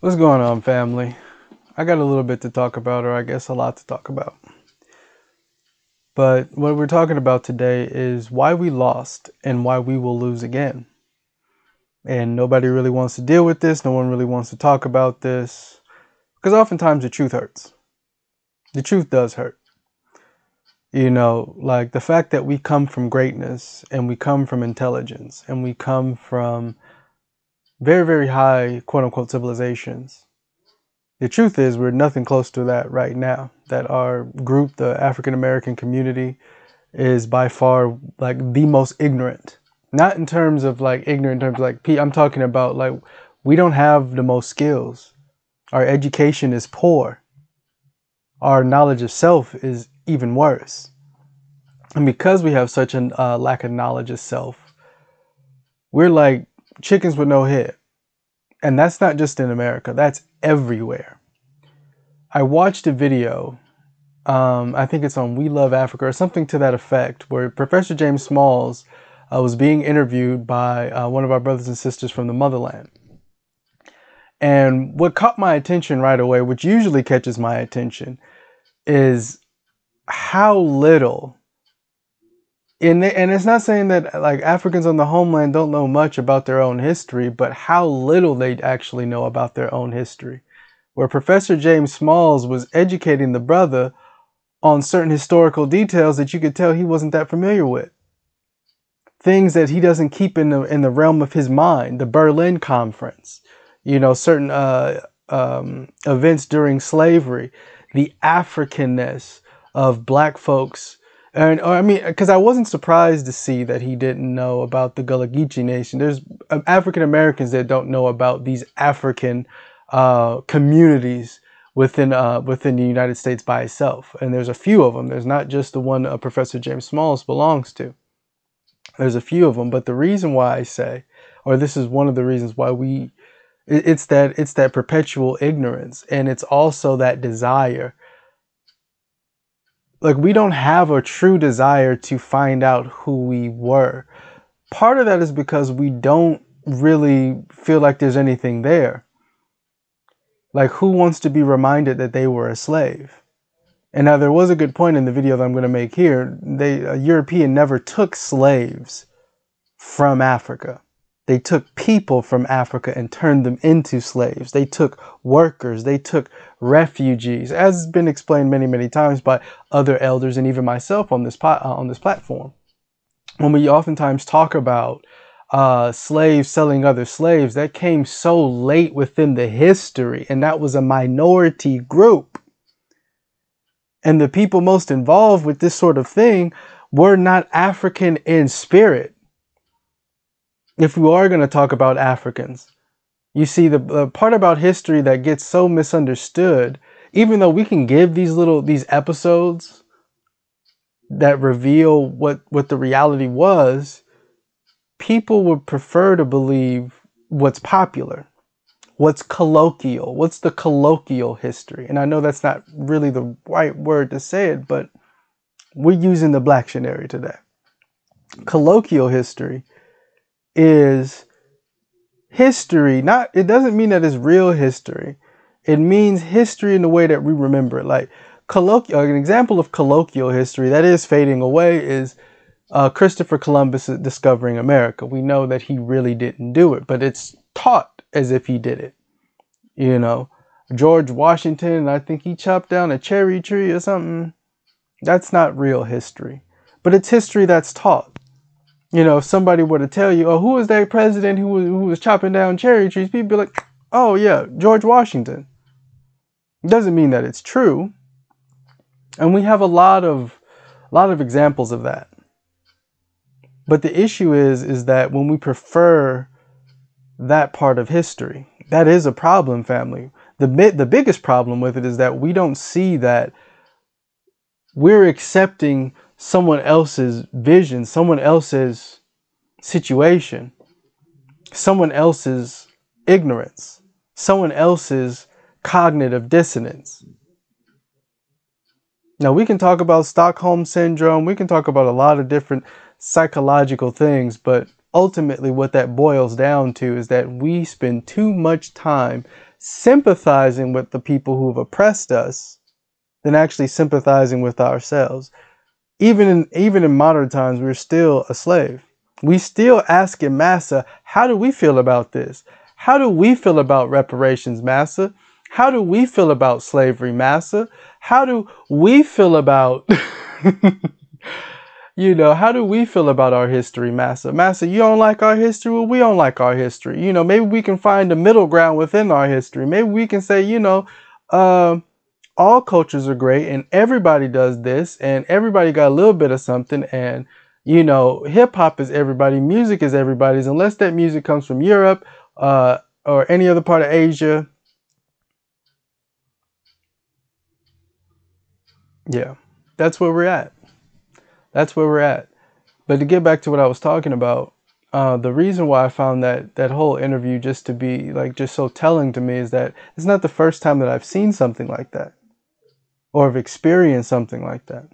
What's going on, family? I got a little bit to talk about, or I guess a lot to talk about. But what we're talking about today is why we lost and why we will lose again. And nobody really wants to deal with this. No one really wants to talk about this. Because oftentimes the truth hurts. The truth does hurt. You know, like the fact that we come from greatness and we come from intelligence and we come from very, very high quote unquote civilizations. The truth is, we're nothing close to that right now. That our group, the African American community, is by far like the most ignorant. Not in terms of like ignorant, terms like, I'm talking about like, we don't have the most skills. Our education is poor. Our knowledge of self is even worse. And because we have such a uh, lack of knowledge of self, we're like chickens with no head. And that's not just in America, that's everywhere. I watched a video, um, I think it's on We Love Africa or something to that effect, where Professor James Smalls uh, was being interviewed by uh, one of our brothers and sisters from the motherland. And what caught my attention right away, which usually catches my attention, is how little and and it's not saying that like Africans on the homeland don't know much about their own history, but how little they actually know about their own history. Where Professor James Smalls was educating the brother on certain historical details that you could tell he wasn't that familiar with. Things that he doesn't keep in the in the realm of his mind. The Berlin Conference, you know, certain uh, um, events during slavery, the Africanness of black folks and I mean, because I wasn't surprised to see that he didn't know about the Gullah Geechee Nation. There's um, African Americans that don't know about these African uh, communities within uh, within the United States by itself, and there's a few of them. There's not just the one uh, Professor James Smalls belongs to. There's a few of them, but the reason why I say, or this is one of the reasons why we, it's that it's that perpetual ignorance, and it's also that desire like we don't have a true desire to find out who we were. Part of that is because we don't really feel like there's anything there. Like who wants to be reminded that they were a slave? And now there was a good point in the video that I'm going to make here. They a European never took slaves from Africa. They took people from Africa and turned them into slaves. They took workers. They took refugees, as has been explained many, many times by other elders and even myself on this uh, on this platform. When we oftentimes talk about uh, slaves selling other slaves, that came so late within the history, and that was a minority group. And the people most involved with this sort of thing were not African in spirit if we are going to talk about Africans, you see the, the part about history that gets so misunderstood, even though we can give these little these episodes that reveal what what the reality was, people would prefer to believe what's popular, what's colloquial, what's the colloquial history. And I know that's not really the right word to say it, but we're using the Blacktionary today. Colloquial history is history. Not it doesn't mean that it's real history. It means history in the way that we remember it. Like colloquial, an example of colloquial history that is fading away is uh, Christopher Columbus discovering America. We know that he really didn't do it, but it's taught as if he did it. You know, George Washington, I think he chopped down a cherry tree or something. That's not real history, but it's history that's taught you know, if somebody were to tell you, oh, who was that president who was, who was chopping down cherry trees? People be like, oh, yeah, George Washington. Doesn't mean that it's true. And we have a lot of, a lot of examples of that. But the issue is, is that when we prefer that part of history, that is a problem, family. The, the biggest problem with it is that we don't see that we're accepting someone else's vision, someone else's situation, someone else's ignorance, someone else's cognitive dissonance. Now, we can talk about Stockholm Syndrome, we can talk about a lot of different psychological things, but ultimately, what that boils down to is that we spend too much time sympathizing with the people who have oppressed us than actually sympathizing with ourselves. Even in even in modern times, we're still a slave. We still ask in massa, how do we feel about this? How do we feel about reparations, massa? How do we feel about slavery, massa? How do we feel about you know, how do we feel about our history, Massa? Massa, you don't like our history? Well, we don't like our history. You know, maybe we can find a middle ground within our history. Maybe we can say, you know, uh, all cultures are great and everybody does this and everybody got a little bit of something and you know hip hop is everybody music is everybody's unless that music comes from Europe uh, or any other part of Asia. Yeah that's where we're at. That's where we're at. But to get back to what I was talking about, uh, the reason why I found that that whole interview just to be like just so telling to me is that it's not the first time that I've seen something like that or have experienced something like that.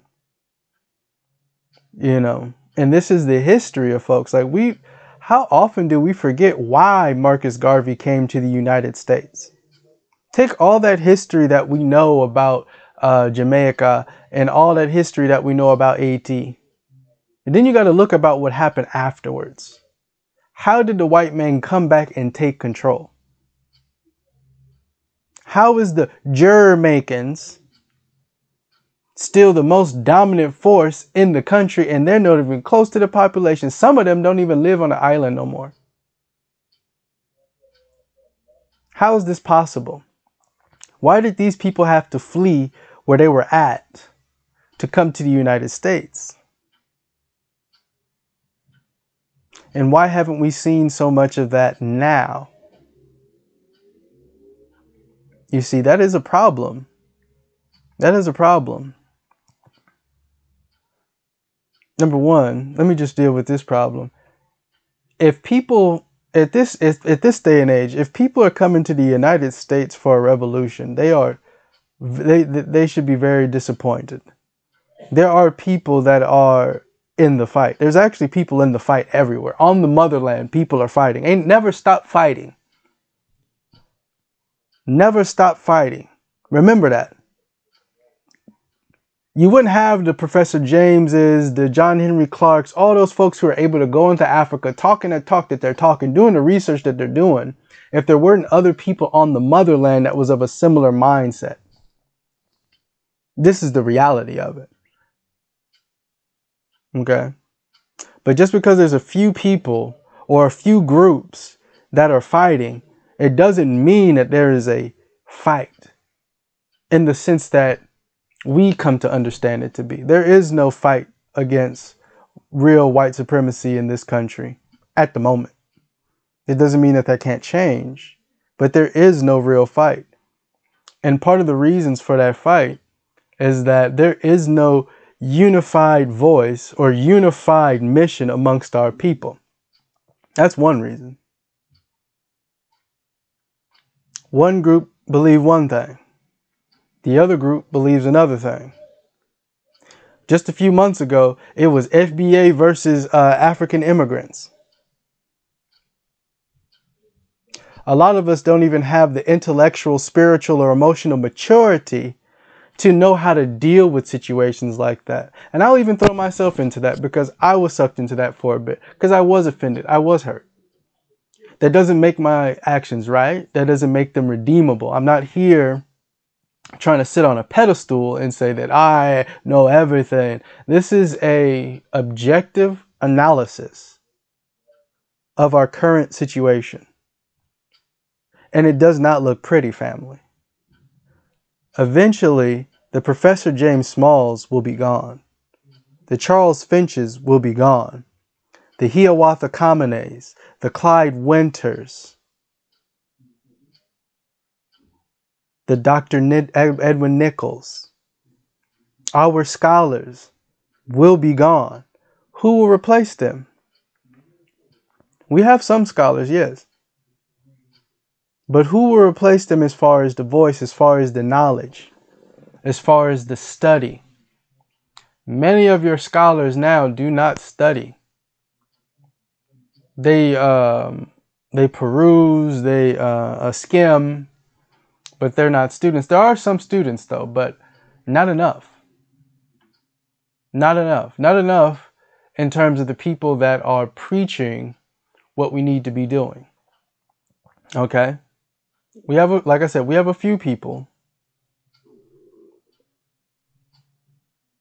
You know, and this is the history of folks. Like we, how often do we forget why Marcus Garvey came to the United States? Take all that history that we know about uh, Jamaica and all that history that we know about Haiti. And then you got to look about what happened afterwards. How did the white man come back and take control? How is the Jamaicans still the most dominant force in the country and they're not even close to the population? Some of them don't even live on the island no more. How is this possible? Why did these people have to flee where they were at to come to the United States? And why haven't we seen so much of that now? You see, that is a problem. That is a problem. Number one, let me just deal with this problem. If people at this at this day and age, if people are coming to the United States for a revolution, they are they they should be very disappointed. There are people that are in the fight. There's actually people in the fight everywhere. On the motherland, people are fighting. Ain't never stop fighting. Never stop fighting. Remember that. You wouldn't have the Professor Jameses, the John Henrik Clarkes, all those folks who are able to go into Africa talking the talk that they're talking, doing the research that they're doing, if there weren't other people on the motherland that was of a similar mindset. This is the reality of it. Okay. But just because there's a few people or a few groups that are fighting, it doesn't mean that there is a fight in the sense that we come to understand it to be. There is no fight against real white supremacy in this country at the moment. It doesn't mean that that can't change, but there is no real fight. And part of the reasons for that fight is that there is no unified voice or unified mission amongst our people. That's one reason. One group believe one thing. The other group believes another thing. Just a few months ago, it was FBA versus uh, African immigrants. A lot of us don't even have the intellectual, spiritual, or emotional maturity to know how to deal with situations like that. And I'll even throw myself into that because I was sucked into that for a bit because I was offended. I was hurt. That doesn't make my actions right. That doesn't make them redeemable. I'm not here trying to sit on a pedestal and say that I know everything. This is a objective analysis of our current situation. And it does not look pretty, family. Eventually, the Professor James Smalls will be gone. The Charles Finches will be gone. The Hiawatha Kamenes, the Clyde Winters, the Dr. Edwin Nichols, our scholars will be gone. Who will replace them? We have some scholars, yes. But who will replace them as far as the voice, as far as the knowledge? as far as the study. Many of your scholars now do not study. They um, they peruse, they uh, skim, but they're not students. There are some students though, but not enough. Not enough. Not enough in terms of the people that are preaching what we need to be doing. Okay? We have, a, like I said, we have a few people.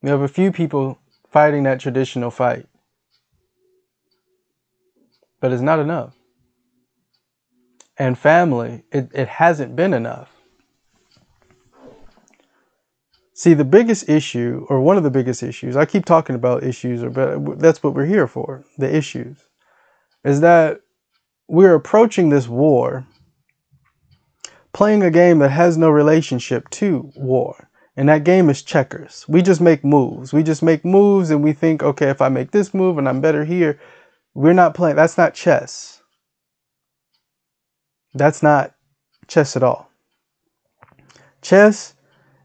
We have a few people fighting that traditional fight. But it's not enough. And family, it, it hasn't been enough. See, the biggest issue, or one of the biggest issues, I keep talking about issues, but that's what we're here for the issues, is that we're approaching this war playing a game that has no relationship to war. And that game is checkers. We just make moves. We just make moves and we think, okay, if I make this move and I'm better here, we're not playing. That's not chess. That's not chess at all. Chess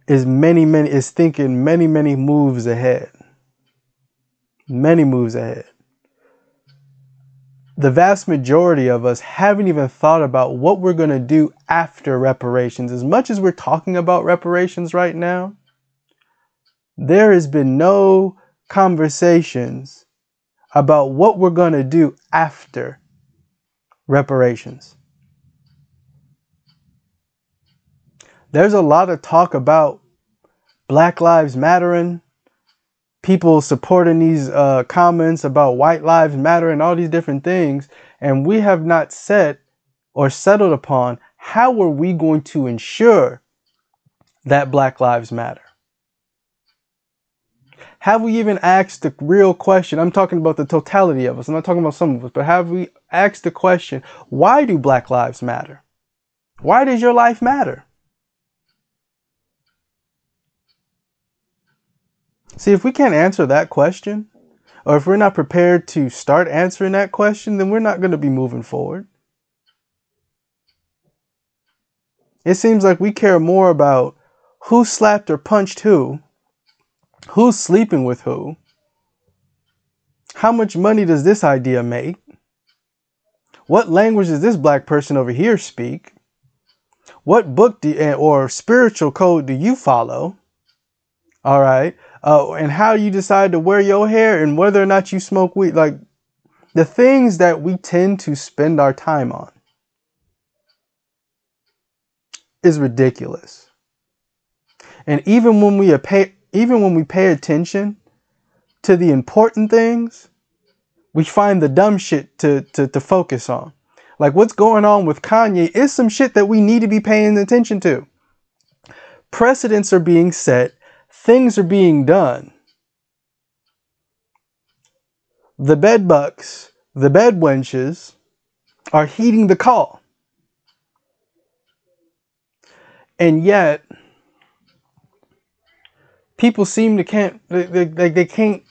is many, many, is thinking many, many moves ahead. Many moves ahead. The vast majority of us haven't even thought about what we're going to do after reparations. As much as we're talking about reparations right now, there has been no conversations about what we're going to do after reparations. There's a lot of talk about Black Lives Mattering, people supporting these uh, comments about White Lives Matter and all these different things, and we have not set or settled upon how are we going to ensure that Black Lives Matter. Have we even asked the real question? I'm talking about the totality of us. I'm not talking about some of us, but have we asked the question, why do Black Lives matter? Why does your life matter? See, if we can't answer that question, or if we're not prepared to start answering that question, then we're not going to be moving forward. It seems like we care more about who slapped or punched who, who's sleeping with who, how much money does this idea make, what language does this black person over here speak, what book do, or spiritual code do you follow? All right uh, and how you decide to wear your hair and whether or not you smoke weed. Like the things that we tend to spend our time on is ridiculous. And even when we pay, even when we pay attention to the important things, we find the dumb shit to, to, to focus on. Like what's going on with Kanye is some shit that we need to be paying attention to. Precedents are being set things are being done. The bedbugs, the bed wenches, are heeding the call. And yet, people seem to can't they, they, they can't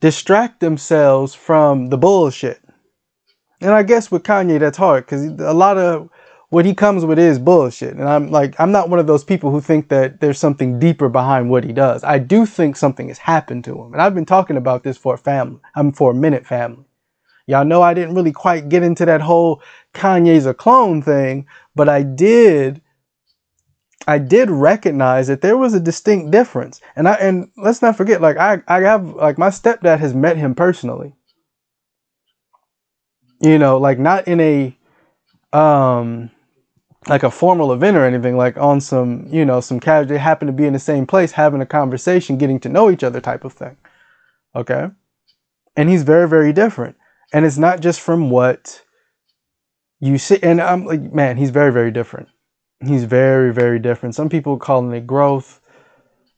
distract themselves from the bullshit. And I guess with Kanye that's hard because a lot of what he comes with is bullshit. And I'm like, I'm not one of those people who think that there's something deeper behind what he does. I do think something has happened to him. And I've been talking about this for a family. I'm for a minute family. Y'all know I didn't really quite get into that whole Kanye's a clone thing, but I did I did recognize that there was a distinct difference. And I and let's not forget, like I, I have like my stepdad has met him personally. You know, like not in a um like a formal event or anything, like on some, you know, some casual, they happen to be in the same place, having a conversation, getting to know each other type of thing. Okay. And he's very, very different. And it's not just from what you see. And I'm like, man, he's very, very different. He's very, very different. Some people call it growth.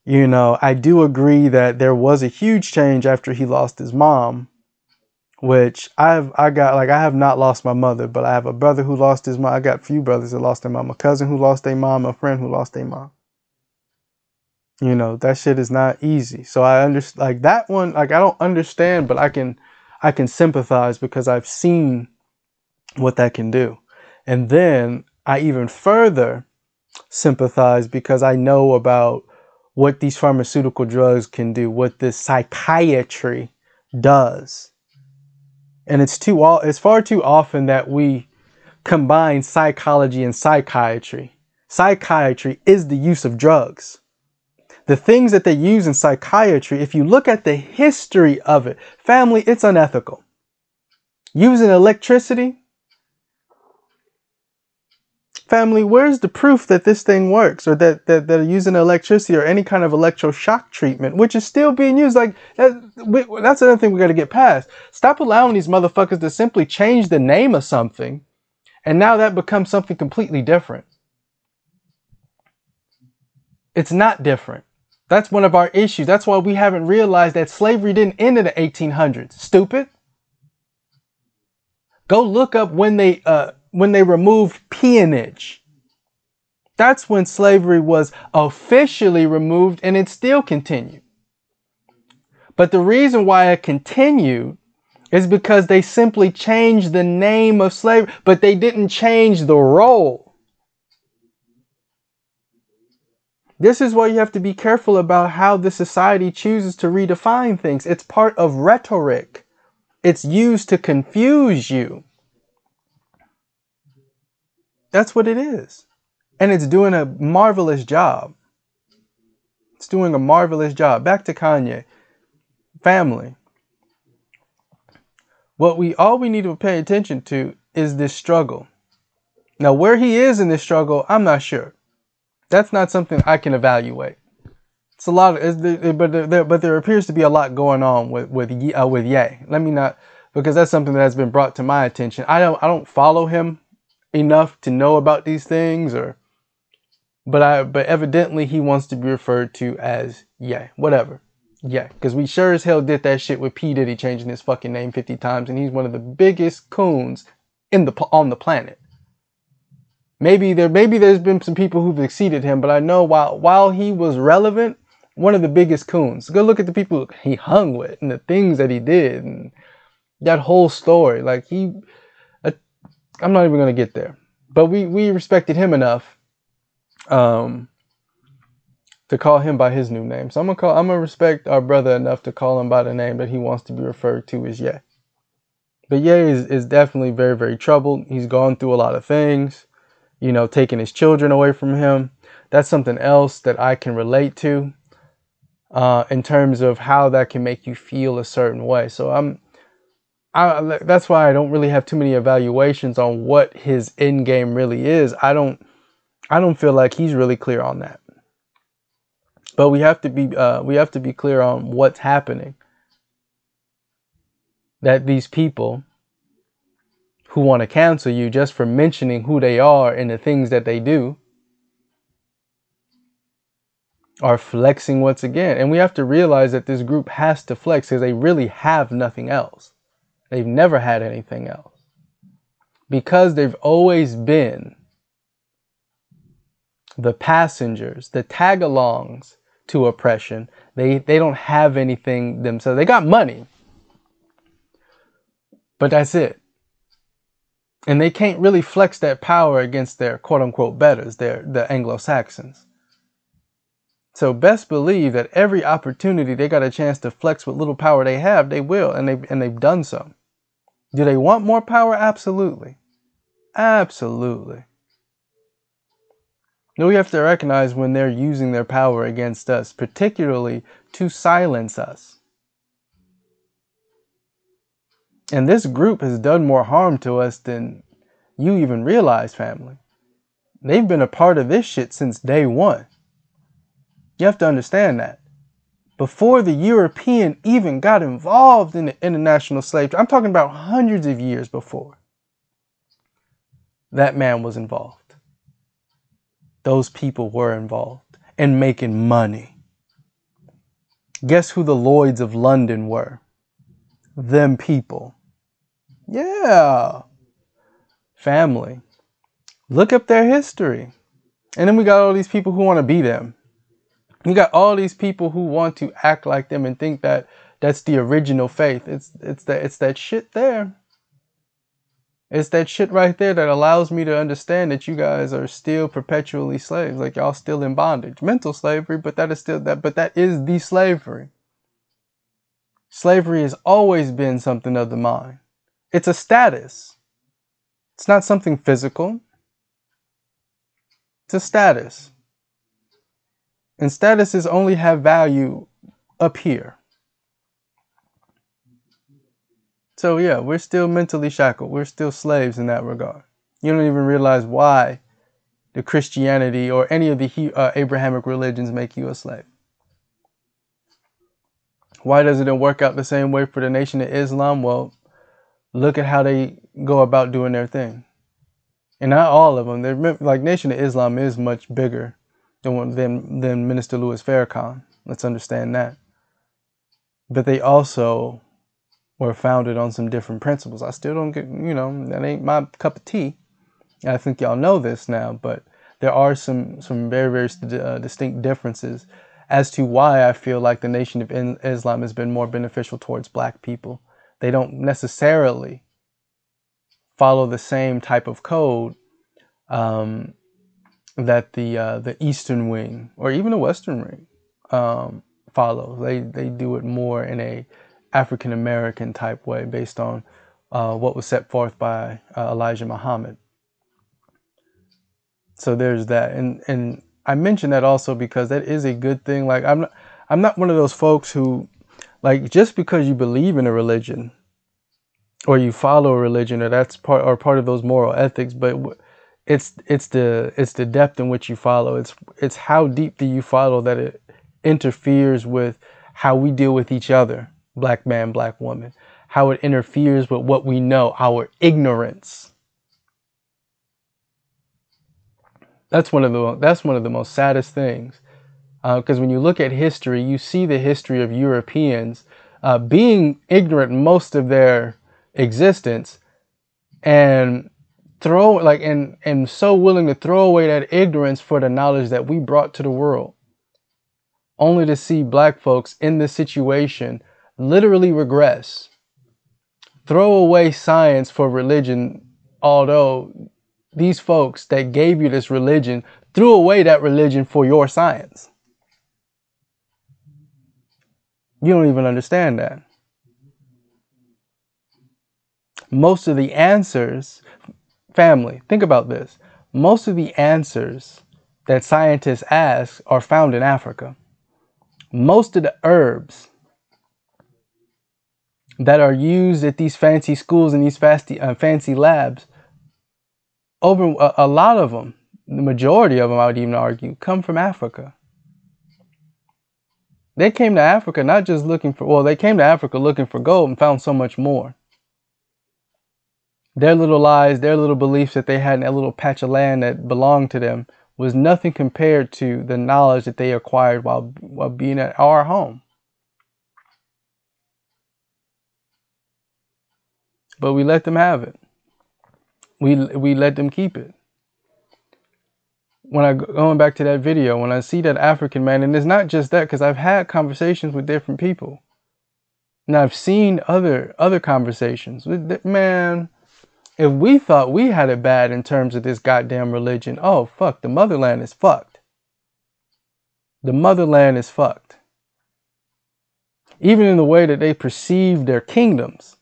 You know, I do agree that there was a huge change after he lost his mom which I've I got like I have not lost my mother, but I have a brother who lost his mom. I got few brothers that lost their mom, a cousin who lost their mom, a friend who lost their mom. You know that shit is not easy. So I understand like that one. Like I don't understand, but I can I can sympathize because I've seen what that can do, and then I even further sympathize because I know about what these pharmaceutical drugs can do, what this psychiatry does and it's too it's far too often that we combine psychology and psychiatry. psychiatry is the use of drugs. The things that they use in psychiatry, if you look at the history of it, family, it's unethical. Using electricity, family, where's the proof that this thing works or that, that they're using electricity or any kind of electroshock treatment, which is still being used? Like, that's another thing we got to get past. Stop allowing these motherfuckers to simply change the name of something and now that becomes something completely different. It's not different. That's one of our issues. That's why we haven't realized that slavery didn't end in the 1800s. Stupid. Go look up when they uh, when they removed peonage. That's when slavery was officially removed and it still continued. But the reason why it continued is because they simply changed the name of slavery, but they didn't change the role. This is why you have to be careful about how the society chooses to redefine things. It's part of rhetoric. It's used to confuse you. That's what it is. And it's doing a marvelous job. It's doing a marvelous job. Back to Kanye. Family. What we all we need to pay attention to is this struggle. Now, where he is in this struggle, I'm not sure. That's not something I can evaluate. It's a lot, of, but there, but there appears to be a lot going on with with uh, with Ye. Let me not, because that's something that has been brought to my attention. I don't I don't follow him enough to know about these things, or but I but evidently he wants to be referred to as Ye, Whatever. Yeah, because we sure as hell did that shit with P Diddy changing his fucking name 50 times, and he's one of the biggest coons in the on the planet. Maybe there maybe there's been some people who've exceeded him, but I know while while he was relevant, one of the biggest coons. Go look at the people he hung with and the things that he did and that whole story. Like he, I'm not even gonna get there, but we we respected him enough. Um, to call him by his new name. So I'm gonna call I'm gonna respect our brother enough to call him by the name that he wants to be referred to as Ye. But Ye is, is definitely very, very troubled. He's gone through a lot of things, you know, taking his children away from him. That's something else that I can relate to uh, in terms of how that can make you feel a certain way. So I'm I, that's why I don't really have too many evaluations on what his end game really is. I don't I don't feel like he's really clear on that. But we have to be uh, we have to be clear on what's happening. That these people who want to cancel you just for mentioning who they are and the things that they do are flexing once again. And we have to realize that this group has to flex because they really have nothing else. They've never had anything else. Because they've always been the passengers, the tag alongs to oppression. They they don't have anything themselves. They got money. But that's it. And they can't really flex that power against their quote unquote betters, their the Anglo-Saxons. So best believe that every opportunity they got a chance to flex what little power they have, they will, and they and they've done so. Do they want more power? Absolutely. Absolutely. We have to recognize when they're using their power against us, particularly to silence us. And this group has done more harm to us than you even realize, family. They've been a part of this shit since day one. You have to understand that. Before the European even got involved in the international slave trade, I'm talking about hundreds of years before, that man was involved those people were involved in making money. Guess who the Lloyds of London were? Them people. Yeah. Family. Look up their history. And then we got all these people who want to be them. We got all these people who want to act like them and think that that's the original faith. It's it's that it's that shit there. It's that shit right there that allows me to understand that you guys are still perpetually slaves, like y'all still in bondage. Mental slavery, but that is still that but that is the slavery. Slavery has always been something of the mind. It's a status. It's not something physical. It's a status. And statuses only have value up here. So, yeah, we're still mentally shackled. We're still slaves in that regard. You don't even realize why the Christianity or any of the uh, Abrahamic religions make you a slave. Why doesn't it work out the same way for the Nation of Islam? Well, look at how they go about doing their thing. And not all of them. They're like Nation of Islam is much bigger than than, Minister Louis Farrakhan. Let's understand that. But they also were founded on some different principles. I still don't get, you know, that ain't my cup of tea. I think y'all know this now, but there are some some very very uh, distinct differences as to why I feel like the Nation of Islam has been more beneficial towards black people. They don't necessarily follow the same type of code um, that the uh, the Eastern Wing or even the Western Wing um, follows. They they do it more in a African American type way, based on uh, what was set forth by uh, Elijah Muhammad. So there's that, and and I mention that also because that is a good thing. Like I'm not, I'm not one of those folks who, like, just because you believe in a religion, or you follow a religion, or that's part or part of those moral ethics, but it's it's the it's the depth in which you follow. It's it's how deep do you follow that it interferes with how we deal with each other, black man, black woman, how it interferes with what we know, our ignorance that's one of the that's one of the most saddest things because uh, when you look at history you see the history of europeans uh, being ignorant most of their existence and throw like and and so willing to throw away that ignorance for the knowledge that we brought to the world only to see black folks in this situation literally regress throw away science for religion although these folks that gave you this religion threw away that religion for your science. You don't even understand that. Most of the answers, family, think about this. Most of the answers that scientists ask are found in Africa. Most of the herbs that are used at these fancy schools and these fancy, uh, fancy labs over a, a lot of them, the majority of them, I would even argue, come from Africa. They came to Africa not just looking for, well, they came to Africa looking for gold and found so much more. Their little lies, their little beliefs that they had in that little patch of land that belonged to them was nothing compared to the knowledge that they acquired while, while being at our home. But we let them have it we we let them keep it. When I going back to that video, when I see that African man, and it's not just that, because I've had conversations with different people, and I've seen other other conversations with man. If we thought we had it bad in terms of this goddamn religion, oh fuck, the motherland is fucked. The motherland is fucked. Even in the way that they perceive their kingdoms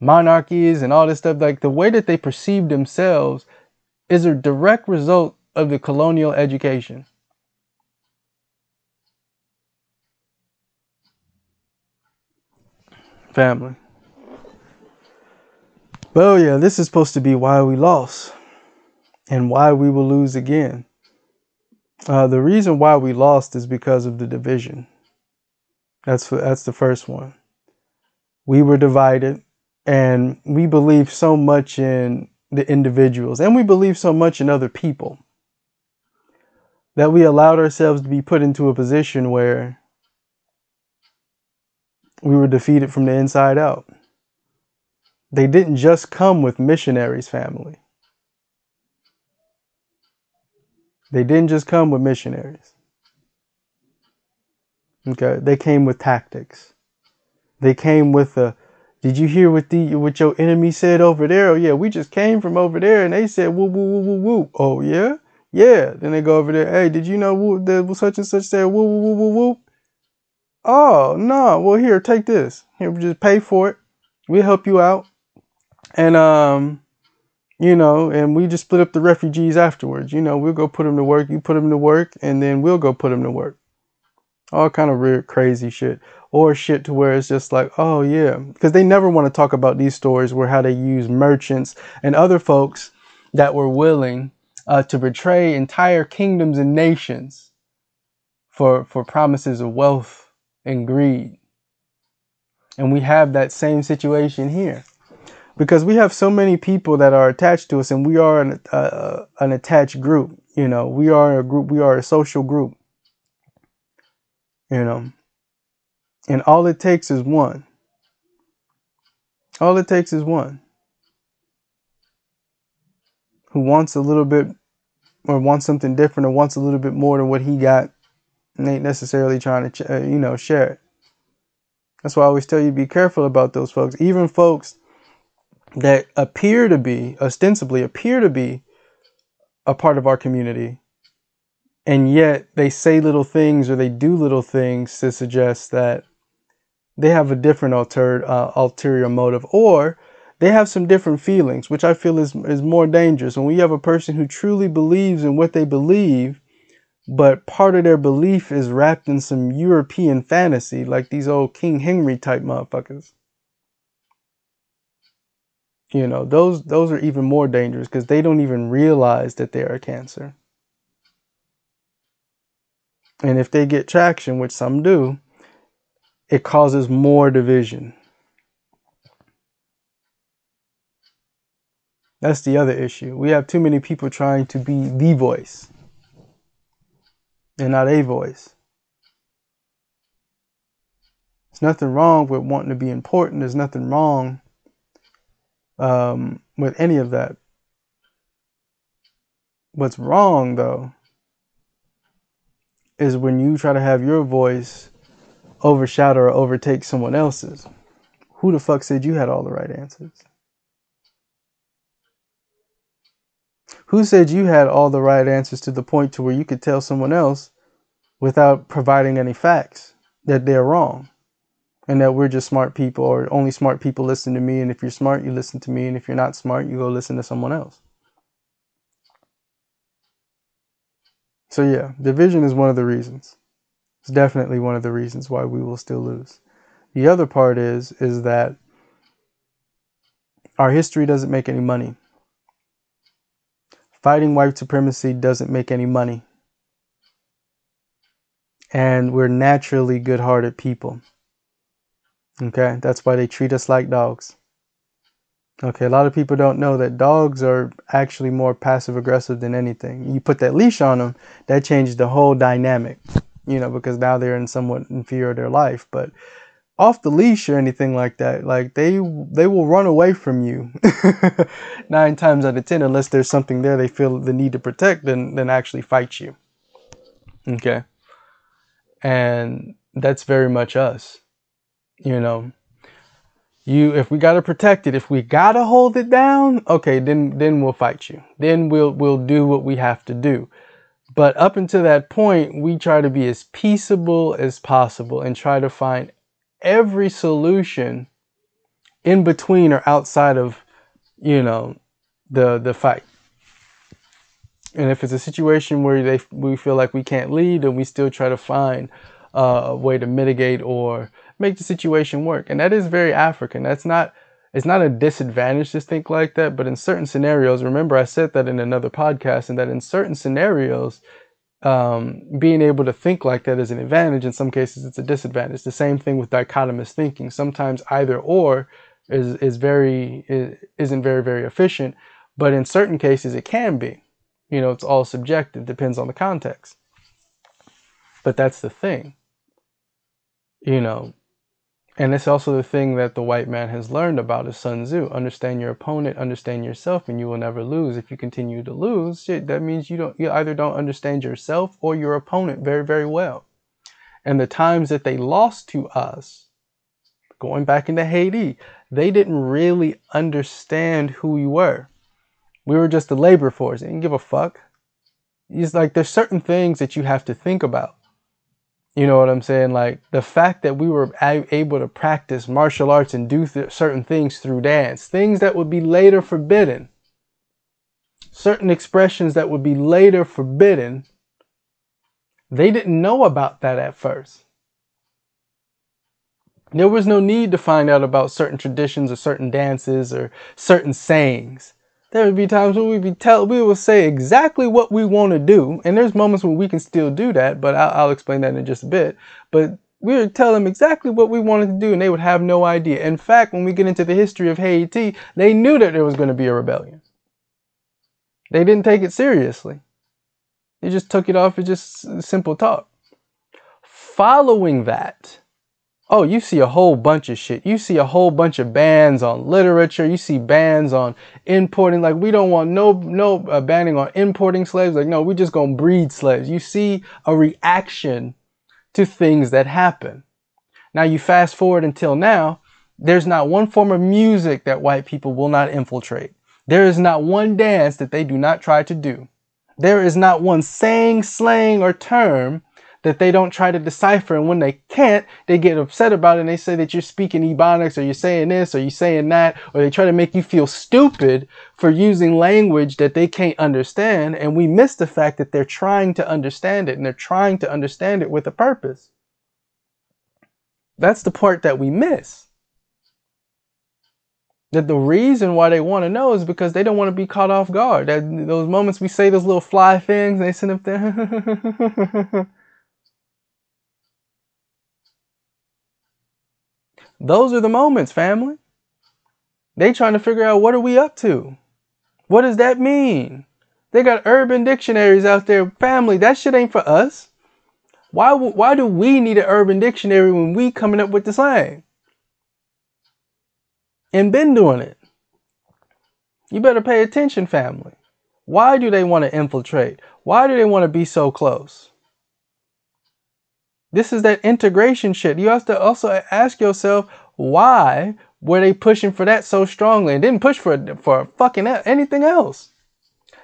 monarchies and all this stuff, like the way that they perceive themselves is a direct result of the colonial education. Family. Well, yeah, this is supposed to be why we lost and why we will lose again. Uh, the reason why we lost is because of the division. That's that's the first one. We were divided and we believe so much in the individuals and we believe so much in other people that we allowed ourselves to be put into a position where we were defeated from the inside out. They didn't just come with missionaries, family. They didn't just come with missionaries. Okay, they came with tactics. They came with a did you hear what the what your enemy said over there? Oh yeah, we just came from over there and they said woo woo woo woo woo. Oh yeah, yeah. Then they go over there. Hey, did you know woo, that such and such said woo woo woo woo woo? Oh no. Well here, take this. Here, just pay for it. We'll help you out. And um, you know, and we just split up the refugees afterwards. You know, we'll go put them to work, you put them to work, and then we'll go put them to work. All kind of weird, crazy shit. Or shit to where it's just like, oh yeah. Because they never want to talk about these stories where how they use merchants and other folks that were willing uh, to betray entire kingdoms and nations for, for promises of wealth and greed. And we have that same situation here because we have so many people that are attached to us and we are an, uh, an attached group you know. We are a group we are a social group you know. And all it takes is one. All it takes is one who wants a little bit or wants something different or wants a little bit more than what he got and ain't necessarily trying to uh, you know share it. That's why i always tell you be careful about those folks. Even folks that appear to be, ostensibly appear to be a part of our community, and yet they say little things or they do little things to suggest that they have a different alter, uh, ulterior motive or they have some different feelings, which I feel is, is more dangerous. When we have a person who truly believes in what they believe, but part of their belief is wrapped in some European fantasy, like these old King Henry type motherfuckers you know those those are even more dangerous because they don't even realize that they're a cancer. And if they get traction which some do it causes more division. That's the other issue. We have too many people trying to be the voice and not a voice. There's nothing wrong with wanting to be important. There's nothing wrong um, with any of that. What's wrong, though, is when you try to have your voice overshadow or overtake someone else's. Who the fuck said you had all the right answers? Who said you had all the right answers to the point to where you could tell someone else without providing any facts that they're wrong? And that we're just smart people or only smart people listen to me and if you're smart you listen to me and if you're not smart you go listen to someone else. So yeah division is one of the reasons. It's definitely one of the reasons why we will still lose. The other part is is that our history doesn't make any money. Fighting white supremacy doesn't make any money. And we're naturally good-hearted people Okay, that's why they treat us like dogs. Okay, a lot of people don't know that dogs are actually more passive aggressive than anything. You put that leash on them, that changes the whole dynamic, you know, because now they're in somewhat in fear of their life. But off the leash or anything like that, like they they will run away from you nine times out of ten, unless there's something there they feel the need to protect, then then actually fight you. Okay, and that's very much us you know you if we got to protect it if we got to hold it down okay then then we'll fight you. Then we'll we'll do what we have to do. But up until that point we try to be as peaceable as possible and try to find every solution in between or outside of you know the the fight. And if it's a situation where they we feel like we can't lead then we still try to find uh, a way to mitigate or make the situation work. And that is very African. That's not it's not a disadvantage to think like that, but in certain scenarios, remember I said that in another podcast, and that in certain scenarios, um, being able to think like that is an advantage. In some cases, it's a disadvantage. The same thing with dichotomous thinking. Sometimes either or is is very is, isn't very very efficient, but in certain cases it can be. You know, it's all subjective. Depends on the context. But that's the thing. You know, and it's also the thing that the white man has learned about is Sun Tzu. Understand your opponent, understand yourself, and you will never lose. If you continue to lose, shit, that means you don't you either don't understand yourself or your opponent very, very well. And the times that they lost to us, going back into Haiti, they didn't really understand who we were. We were just a labor force. They didn't give a fuck. It's like there's certain things that you have to think about you know what I'm saying? Like the fact that we were able to practice martial arts and do th- certain things through dance, things that would be later forbidden. certain expressions that would be later forbidden, they didn't know about that at first. There was no need to find out about certain traditions or certain dances or certain sayings. There would be times when we'd be tell we will say exactly what we want to do, and there's moments when we can still do that, but I'll, I'll explain that in just a bit. But we would tell them exactly what we wanted to do, and they would have no idea. In fact, when we get into the history of Haiti, they knew that there was going to be a rebellion. They didn't take it seriously. They just took it off as just simple talk. Following that, oh, you see a whole bunch of shit. You see a whole bunch of bans on literature. You see bans on importing. Like we don't want no no uh, banning on importing slaves. Like no, we just gonna breed slaves. You see a reaction to things that happen. Now you fast forward until now. There's not one form of music that white people will not infiltrate. There is not one dance that they do not try to do. There is not one saying, slang, or term that they don't try to decipher. And when they can't, they get upset about it and they say that you're speaking Ebonics or you're saying this or you're saying that, or they try to make you feel stupid for using language that they can't understand. And we miss the fact that they're trying to understand it and they're trying to understand it with a purpose. That's the part that we miss. That the reason why they want to know is because they don't want to be caught off guard. That those moments we say those little fly things, they sit up there. Those are the moments, family. They trying to figure out what are we up to? What does that mean? They got urban dictionaries out there. Family, that shit ain't for us. Why, why do we need an urban dictionary when we coming up with the slang? And been doing it. You better pay attention, family. Why do they want to infiltrate? Why do they want to be so close? This is that integration shit. You have to also ask yourself why were they pushing for that so strongly and didn't push for for fucking anything else.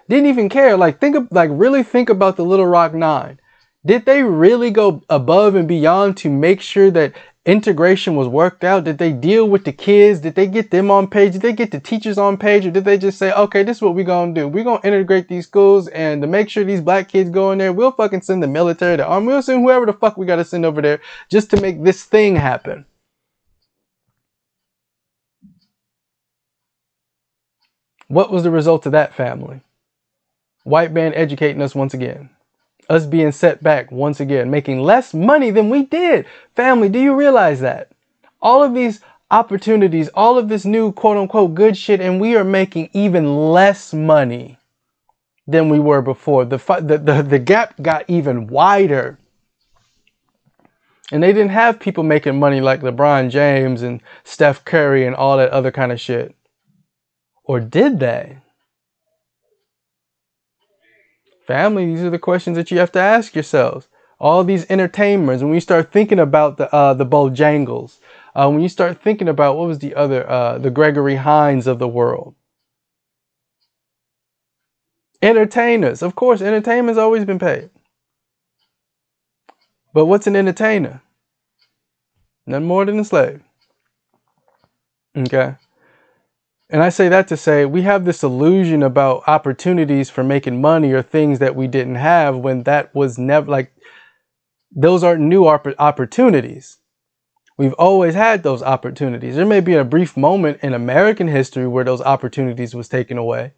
Didn't even care. Like think of like really think about the Little Rock Nine. Did they really go above and beyond to make sure that integration was worked out? Did they deal with the kids? Did they get them on page? Did they get the teachers on page? Or did they just say, okay, this is what we're going to do. We're going to integrate these schools and to make sure these black kids go in there, we'll fucking send the military, the army, we'll send whoever the fuck we got to send over there just to make this thing happen. What was the result of that family? White man educating us once again us being set back once again, making less money than we did. Family, do you realize that? All of these opportunities, all of this new quote unquote good shit, and we are making even less money than we were before. The, the, the, the gap got even wider. And they didn't have people making money like LeBron James and Steph Curry and all that other kind of shit. Or did they? Family, these are the questions that you have to ask yourselves. All these entertainers, when you start thinking about the uh, the Bojangles, uh, when you start thinking about what was the other, uh, the Gregory Hines of the world. Entertainers, of course, entertainment's always been paid. But what's an entertainer? None more than a slave. Okay. And I say that to say we have this illusion about opportunities for making money or things that we didn't have when that was never like those aren't new opportunities. We've always had those opportunities. There may be a brief moment in American history where those opportunities was taken away.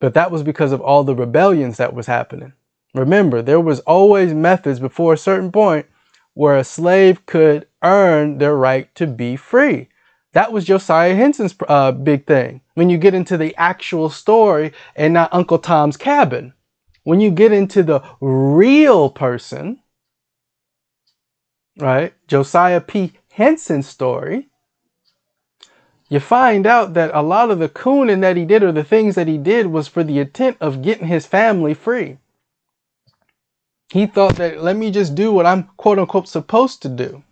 But that was because of all the rebellions that was happening. Remember, there was always methods before a certain point where a slave could earn their right to be free. That was Josiah Henson's uh, big thing. When you get into the actual story and not Uncle Tom's Cabin, when you get into the real person, right, Josiah P. Henson's story, you find out that a lot of the cooning that he did or the things that he did was for the intent of getting his family free. He thought that let me just do what I'm quote unquote supposed to do.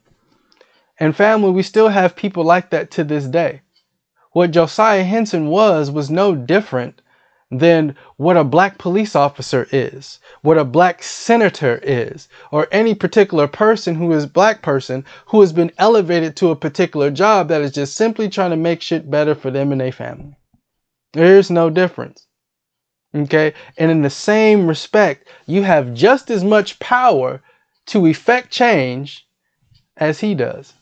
And family, we still have people like that to this day. What Josiah Henson was was no different than what a black police officer is, what a black senator is, or any particular person who is black person who has been elevated to a particular job that is just simply trying to make shit better for them and their family. There's no difference. Okay? And in the same respect, you have just as much power to effect change as he does.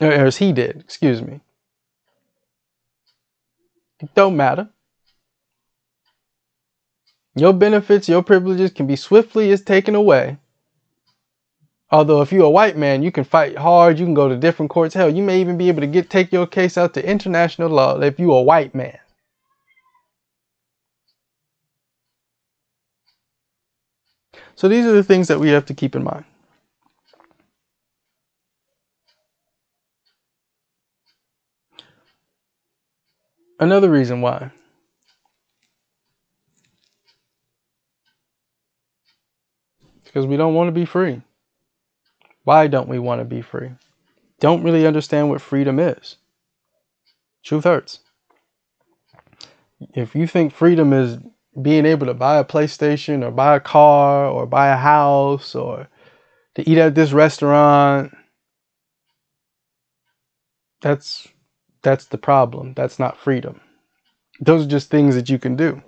Or as he did, excuse me. It don't matter. Your benefits, your privileges can be swiftly as taken away. Although if you're a white man, you can fight hard, you can go to different courts. Hell, you may even be able to get take your case out to international law if you're a white man. So these are the things that we have to keep in mind. Another reason why. Because we don't want to be free. Why don't we want to be free? Don't really understand what freedom is. Truth hurts. If you think freedom is being able to buy a PlayStation or buy a car or buy a house or to eat at this restaurant, that's that's the problem. That's not freedom. Those are just things that you can do.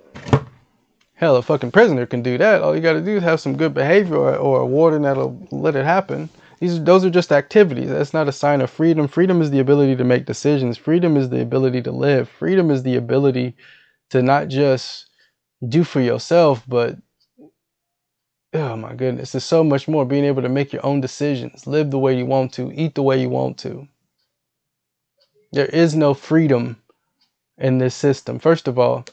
Hell, a fucking prisoner can do that. All you got to do is have some good behavior or, or a warden that'll let it happen. These those are just activities. That's not a sign of freedom. Freedom is the ability to make decisions. Freedom is the ability to live. Freedom is the ability to not just do for yourself, but oh my goodness, there's so much more. Being able to make your own decisions, live the way you want to, eat the way you want to. There is no freedom in this system. First of all,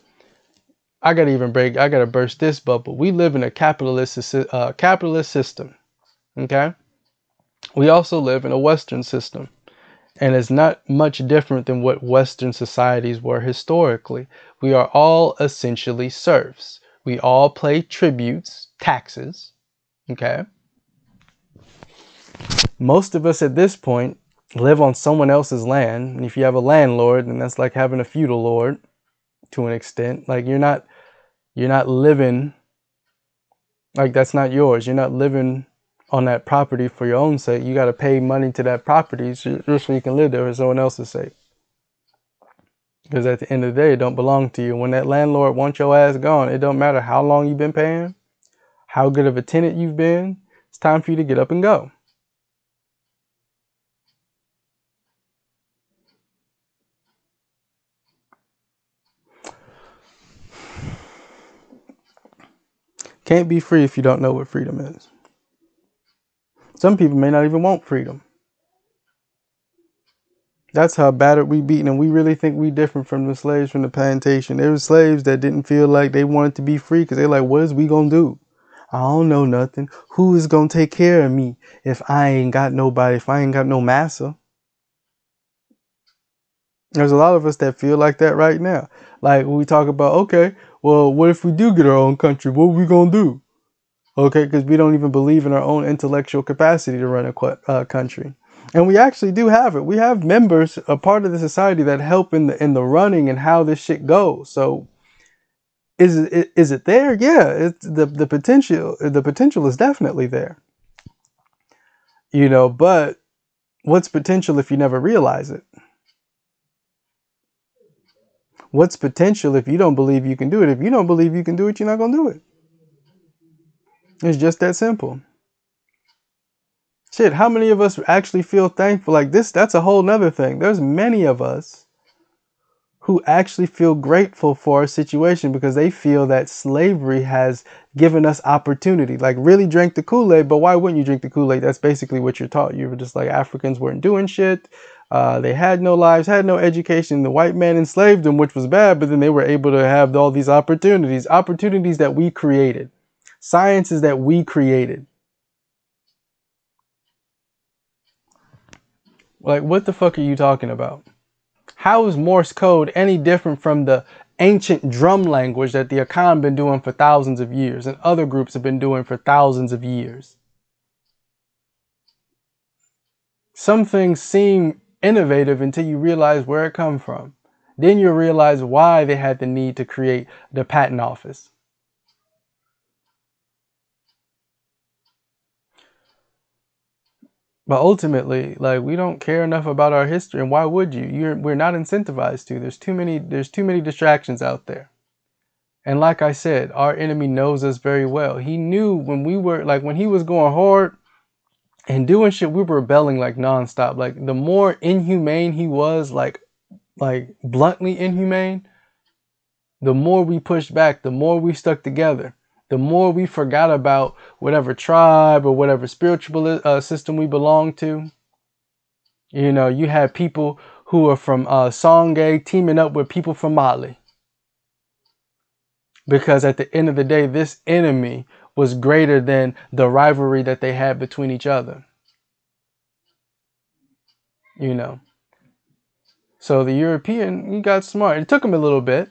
I gotta even break. I gotta burst this bubble. We live in a capitalist uh, capitalist system. Okay. We also live in a Western system, and it's not much different than what Western societies were historically. We are all essentially serfs. We all pay tributes, taxes. Okay. Most of us at this point live on someone else's land. And if you have a landlord, then that's like having a feudal lord to an extent. Like you're not you're not living like that's not yours. You're not living on that property for your own sake. You got to pay money to that property just so you can live there for someone else's sake. Because at the end of the day, it don't belong to you. When that landlord wants your ass gone, it don't matter how long you've been paying, how good of a tenant you've been. It's time for you to get up and go. Can't be free if you don't know what freedom is. Some people may not even want freedom. That's how battered we beaten, and we really think we different from the slaves from the plantation. There were slaves that didn't feel like they wanted to be free because they're like, what is we gonna do? I don't know nothing. Who is gonna take care of me if I ain't got nobody, if I ain't got no massa? There's a lot of us that feel like that right now. Like we talk about, okay, well, what if we do get our own country? What are we gonna do? Okay, because we don't even believe in our own intellectual capacity to run a uh, country. And we actually do have it. We have members, a part of the society that help in the in the running and how this shit goes. So is it is it there? Yeah, it's the the potential the potential is definitely there. You know, but what's potential if you never realize it? What's potential if you don't believe you can do it? If you don't believe you can do it, you're not going to do it. It's just that simple. Shit, how many of us actually feel thankful? Like this, that's a whole nother thing. There's many of us who actually feel grateful for our situation because they feel that slavery has given us opportunity. Like really drink the Kool-Aid, but why wouldn't you drink the Kool-Aid? That's basically what you're taught. You were just like Africans weren't doing shit. Uh, they had no lives, had no education. The white man enslaved them, which was bad, but then they were able to have all these opportunities, opportunities that we created, sciences that we created. Like, what the fuck are you talking about? How is Morse code any different from the ancient drum language that the Akan been doing for thousands of years and other groups have been doing for thousands of years? Some things seem innovative until you realize where it come from. Then you'll realize why they had the need to create the patent office. But ultimately, like we don't care enough about our history, and why would you? You're we're not incentivized to. There's too many. There's too many distractions out there. And like I said, our enemy knows us very well. He knew when we were like when he was going hard and doing shit, we were rebelling like nonstop. Like the more inhumane he was, like like bluntly inhumane, the more we pushed back, the more we stuck together, the more we forgot about whatever tribe or whatever spiritual uh, system we belonged to. You know, you had people who are from uh, Songhai teaming up with people from Mali. Because at the end of the day, this enemy was greater than the rivalry that they had between each other. You know. So the European, he got smart. It took him a little bit.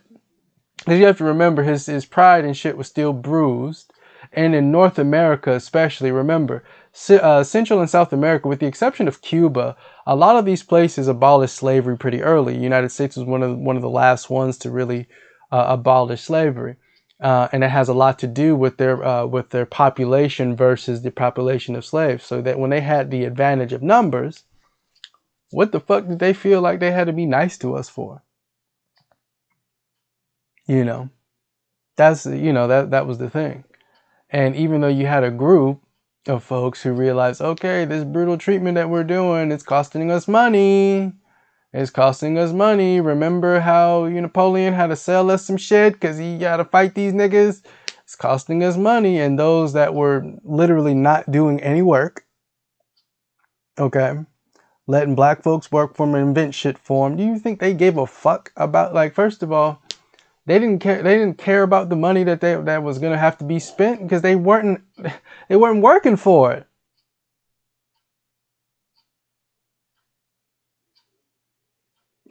Because you have to remember his, his pride and shit was still bruised. And in North America, especially, remember, uh, Central and South America, with the exception of Cuba, a lot of these places abolished slavery pretty early. United States was one of one of the last ones to really uh, abolish slavery, uh, and it has a lot to do with their uh, with their population versus the population of slaves. So that when they had the advantage of numbers, what the fuck did they feel like they had to be nice to us for? You know, that's you know that that was the thing. And even though you had a group of folks who realized, okay, this brutal treatment that we're doing, it's costing us money. It's costing us money. Remember how Napoleon had to sell us some shit because he got to fight these niggas? It's costing us money. And those that were literally not doing any work, okay, letting black folks work for them and invent shit for them. Do you think they gave a fuck about, like, first of all, they didn't care they didn't care about the money that they that was to have to be spent because they weren't they weren't working for it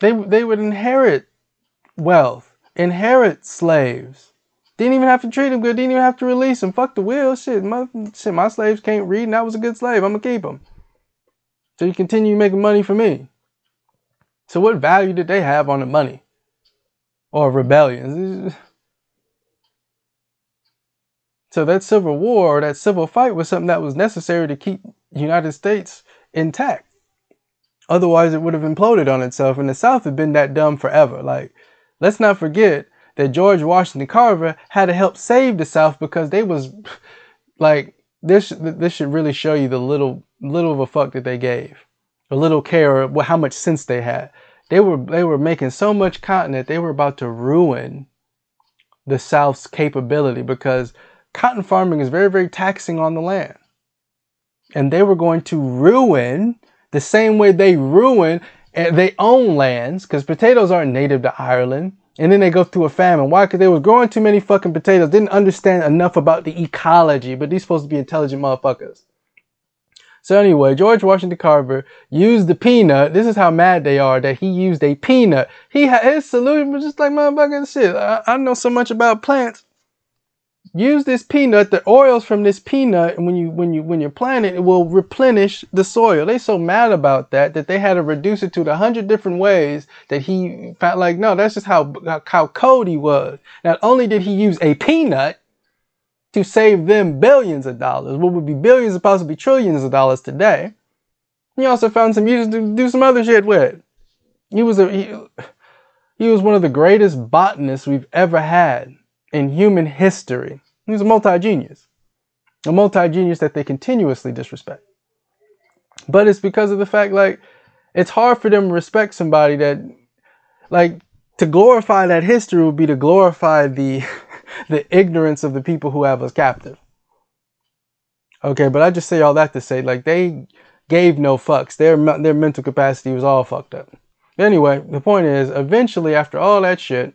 they they would inherit wealth inherit slaves. Didn't even have to treat them good didn't even have to release them. Fuck the will. Shit my shit my slaves can't read and that was a good slave. I'm gonna keep them so you continue making money for me. So what value did they have on the money? Or rebellions. So that civil war or that civil fight was something that was necessary to keep United States intact. Otherwise, it would have imploded on itself, and the South had been that dumb forever. Like, let's not forget that George Washington Carver had to help save the South because they was like this. This should really show you the little little of a fuck that they gave, a little care, or how much sense they had they were they were making so much cotton that they were about to ruin the South's capability because cotton farming is very very taxing on the land, and they were going to ruin the same way they ruin eh, they own lands because potatoes aren't native to Ireland. And then they go through a famine. Why? Because they were growing too many fucking potatoes. Didn't understand enough about the ecology. But these supposed to be intelligent motherfuckers. So anyway, George Washington Carver used the peanut. This is how mad they are that he used a peanut. He had his solution was just like motherfucking shit. I, I know so much about plants. Use this peanut, the oils from this peanut, and when you when you when you plant it, it will replenish the soil. They so mad about that that they had to reduce it to the hundred different ways that he felt like no, that's just how how cold he was. Not only did he use a peanut, to save them billions of dollars, what would be billions and possibly trillions of dollars today. He also found some uses to do some other shit with. He was a he, he was one of the greatest botanists we've ever had in human history. He's a multi-genius. A multi-genius that they continuously disrespect. But it's because of the fact like it's hard for them to respect somebody that like to glorify that history would be to glorify the the ignorance of the people who have us captive. Okay, but I just say all that to say, like, they gave no fucks. Their, their mental capacity was all fucked up. Anyway, the point is, eventually, after all that shit,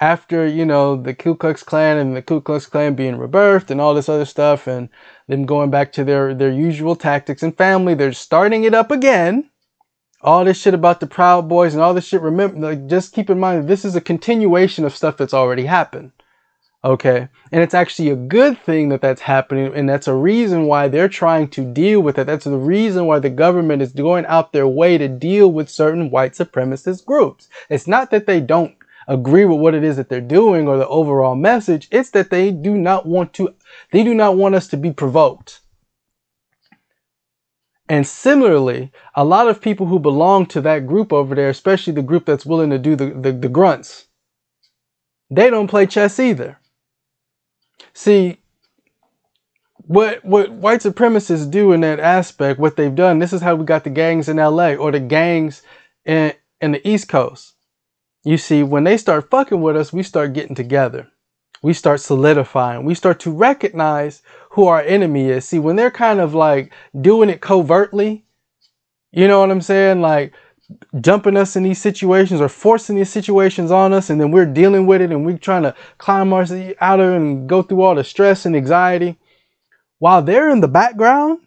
after, you know, the Ku Klux Klan and the Ku Klux Klan being rebirthed and all this other stuff and them going back to their, their usual tactics and family, they're starting it up again. All this shit about the Proud Boys and all this shit, remember, like, just keep in mind, this is a continuation of stuff that's already happened. Okay. And it's actually a good thing that that's happening. And that's a reason why they're trying to deal with it. That's the reason why the government is going out their way to deal with certain white supremacist groups. It's not that they don't agree with what it is that they're doing or the overall message. It's that they do not want to, they do not want us to be provoked. And similarly, a lot of people who belong to that group over there, especially the group that's willing to do the, the, the grunts, they don't play chess either. See, what what white supremacists do in that aspect, what they've done, this is how we got the gangs in LA or the gangs in, in the East Coast. You see, when they start fucking with us, we start getting together. We start solidifying. We start to recognize who our enemy is. See, when they're kind of like doing it covertly, you know what I'm saying? Like jumping us in these situations or forcing these situations on us, and then we're dealing with it and we're trying to climb our out of and go through all the stress and anxiety. While they're in the background,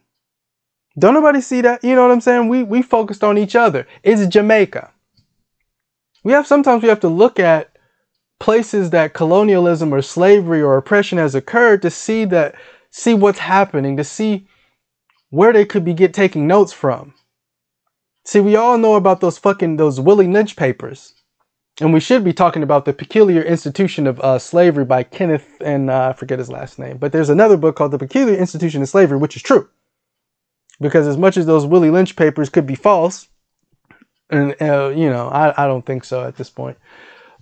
don't nobody see that? You know what I'm saying? We we focused on each other. It's Jamaica. We have sometimes we have to look at places that colonialism or slavery or oppression has occurred to see that see what's happening, to see where they could be get taking notes from. See, we all know about those fucking those Willie Lynch papers. And we should be talking about the peculiar institution of uh, slavery by Kenneth and uh, I forget his last name. But there's another book called The Peculiar Institution of Slavery, which is true. Because as much as those Willie Lynch papers could be false, and uh, you know, I, I don't think so at this point.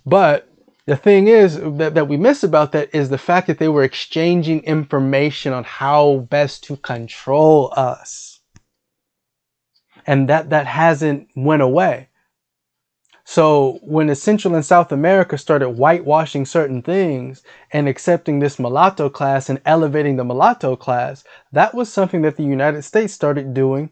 But the thing is that, that we miss about that is the fact that they were exchanging information on how best to control us. And that, that hasn't went away. So when Central and South America started whitewashing certain things and accepting this mulatto class and elevating the mulatto class, that was something that the United States started doing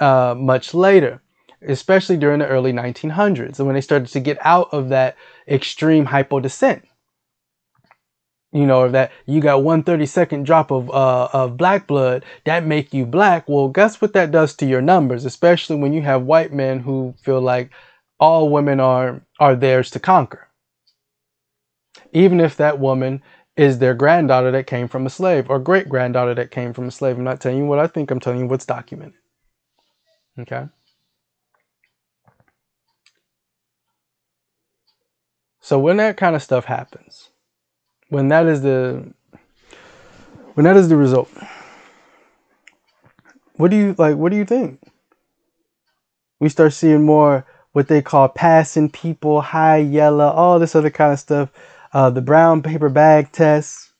uh, much later especially during the early 1900s and when they started to get out of that extreme hypodescent. You know, that you got one thirty second drop of uh, of black blood that make you black. Well, guess what that does to your numbers, especially when you have white men who feel like all women are are theirs to conquer. Even if that woman is their granddaughter that came from a slave or great granddaughter that came from a slave. I'm not telling you what I think, I'm telling you what's documented. Okay. So when that kind of stuff happens, when that is the when that is the result, what do you like? What do you think? We start seeing more what they call passing people, high yellow, all this other kind of stuff. Uh, the brown paper bag test.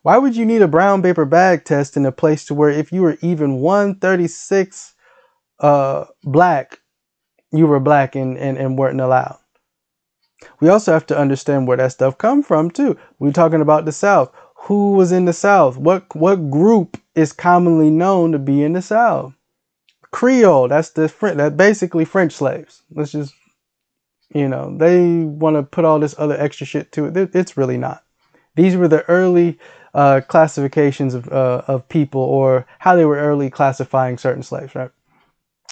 Why would you need a brown paper bag test in a place to where if you were even 136 uh, black, you were black and, and, and weren't allowed? We also have to understand where that stuff come from too. We're talking about the South. Who was in the South? What what group is commonly known to be in the South? Creole. That's the French. That basically French slaves. Let's just, you know, they want to put all this other extra shit to it. It's really not. These were the early uh, classifications of uh, of people, or how they were early classifying certain slaves, right?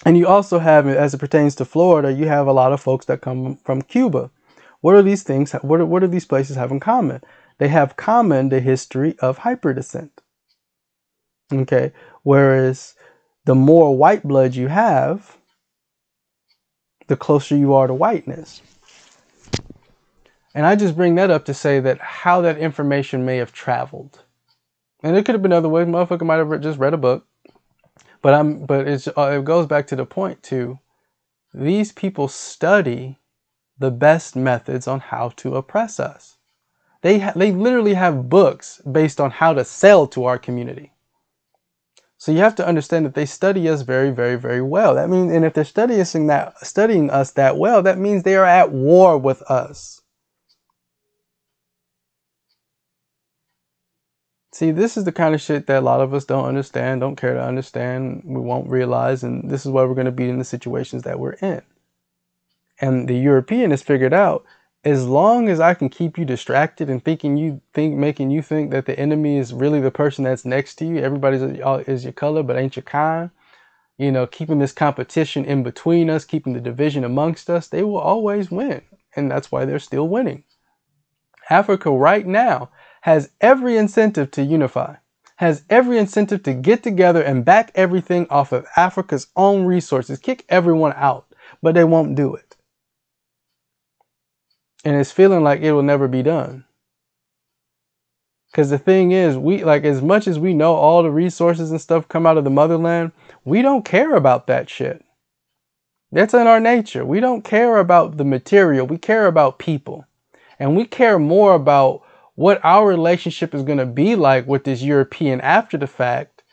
And you also have, as it pertains to Florida, you have a lot of folks that come from Cuba. What are these things? What are, what do these places have in common? They have common the history of hyperdescent. Okay, whereas the more white blood you have, the closer you are to whiteness. And I just bring that up to say that how that information may have traveled. And it could have been other ways. Motherfucker might have just read a book. But I'm but it's uh, it goes back to the point too. These people study the best methods on how to oppress us. They, ha- they literally have books based on how to sell to our community. So you have to understand that they study us very, very, very well. That means, and if they're studying that, studying us that well, that means they are at war with us. See, this is the kind of shit that a lot of us don't understand, don't care to understand, we won't realize, and this is why we're going to be in the situations that we're in. And the European has figured out as long as I can keep you distracted and thinking you think making you think that the enemy is really the person that's next to you, everybody's is your color but ain't your kind. You know, keeping this competition in between us, keeping the division amongst us, they will always win. And that's why they're still winning. Africa right now has every incentive to unify, has every incentive to get together and back everything off of Africa's own resources, kick everyone out, but they won't do it and it's feeling like it will never be done. Because the thing is, we like as much as we know all the resources and stuff come out of the motherland, we don't care about that shit. That's in our nature. We don't care about the material, we care about people. And we care more about what our relationship is going to be like with this European after the fact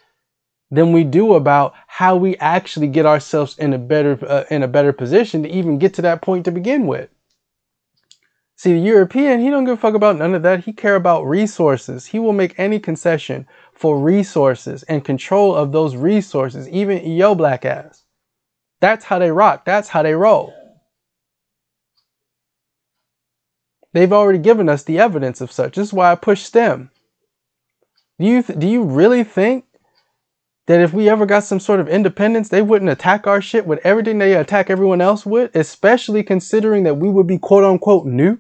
than we do about how we actually get ourselves in a better uh, in a better position to even get to that point to begin with. See, the European, he don't give a fuck about none of that. He care about resources. He will make any concession for resources and control of those resources, even yo black ass. That's how they rock. That's how they roll. They've already given us the evidence of such. This is why I push STEM. Do you do you really think that if we ever got some sort of independence, they wouldn't attack our shit with everything they attack everyone else with, especially considering that we would be quote unquote new?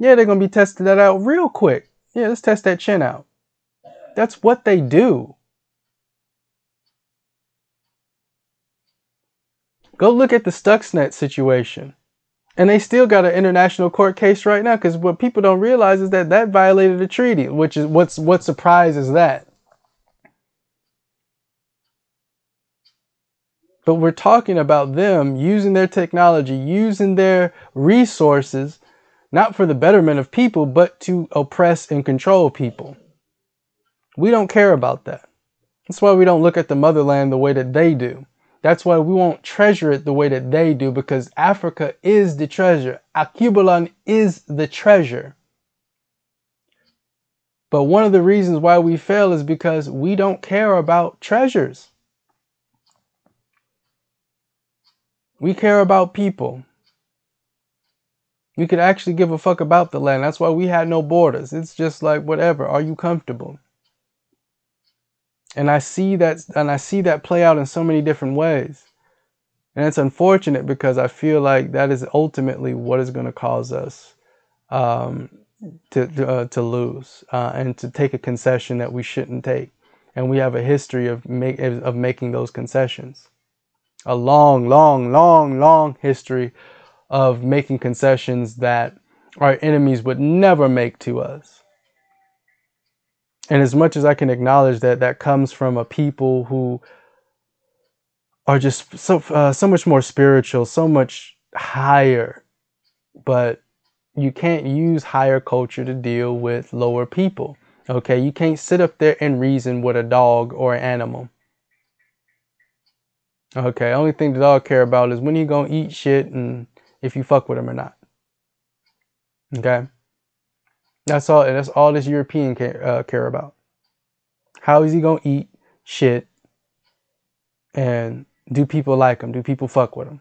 Yeah, they're gonna be testing that out real quick. Yeah, let's test that chin out. That's what they do. Go look at the Stuxnet situation. And they still got an international court case right now because what people don't realize is that that violated the treaty, which is what's what surprises that. But we're talking about them using their technology, using their resources, not for the betterment of people, but to oppress and control people. We don't care about that. That's why we don't look at the motherland the way that they do. That's why we won't treasure it the way that they do because Africa is the treasure. Alkebulan is the treasure. But one of the reasons why we fail is because we don't care about treasures. We care about people. We could actually give a fuck about the land. That's why we had no borders. It's just like whatever. Are you comfortable? And I see that and I see that play out in so many different ways. And it's unfortunate because I feel like that is ultimately what is going to cause us um, to to, uh, to lose uh, and to take a concession that we shouldn't take. And we have a history of make, of making those concessions. A long, long, long, long history of making concessions that our enemies would never make to us. And as much as I can acknowledge that that comes from a people who are just so uh, so much more spiritual, so much higher, but you can't use higher culture to deal with lower people. Okay, you can't sit up there and reason with a dog or an animal. Okay, only thing the dog care about is when he gonna eat shit and if you fuck with them or not. Okay. That's all. That's all this European care, uh, care about. How is he gonna eat shit? And do people like him? Do people fuck with him?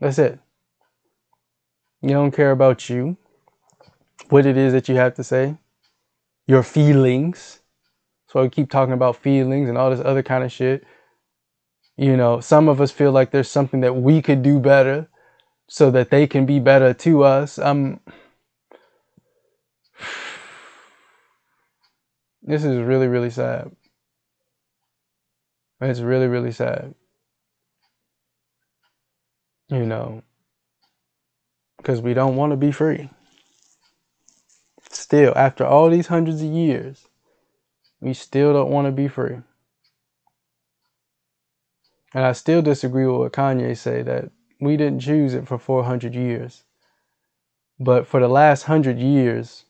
That's it. You don't care about you, what it is that you have to say, your feelings. So I keep talking about feelings and all this other kind of shit. You know, some of us feel like there's something that we could do better so that they can be better to us. Um, This is really, really sad. It's really, really sad. You know, because we don't want to be free. Still, after all these hundreds of years, we still don't want to be free. And I still disagree with what Kanye say that we didn't choose it for 400 years. But for the last 100 years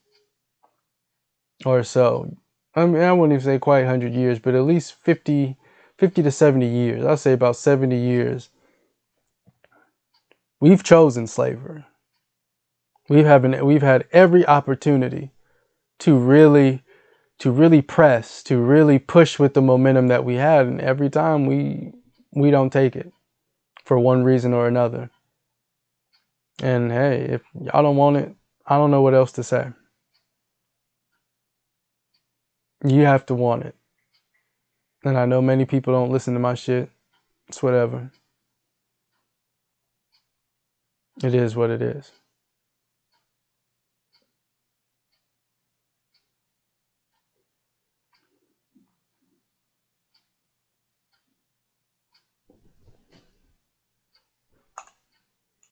or so, I mean, I wouldn't even say quite 100 years, but at least 50, 50 to 70 years. I'll say about 70 years. We've chosen slavery. We've having we've had every opportunity to really to really press, to really push with the momentum that we had, and every time we we don't take it for one reason or another. And hey, if y'all don't want it, I don't know what else to say. You have to want it. And I know many people don't listen to my shit. It's whatever. It is what it is.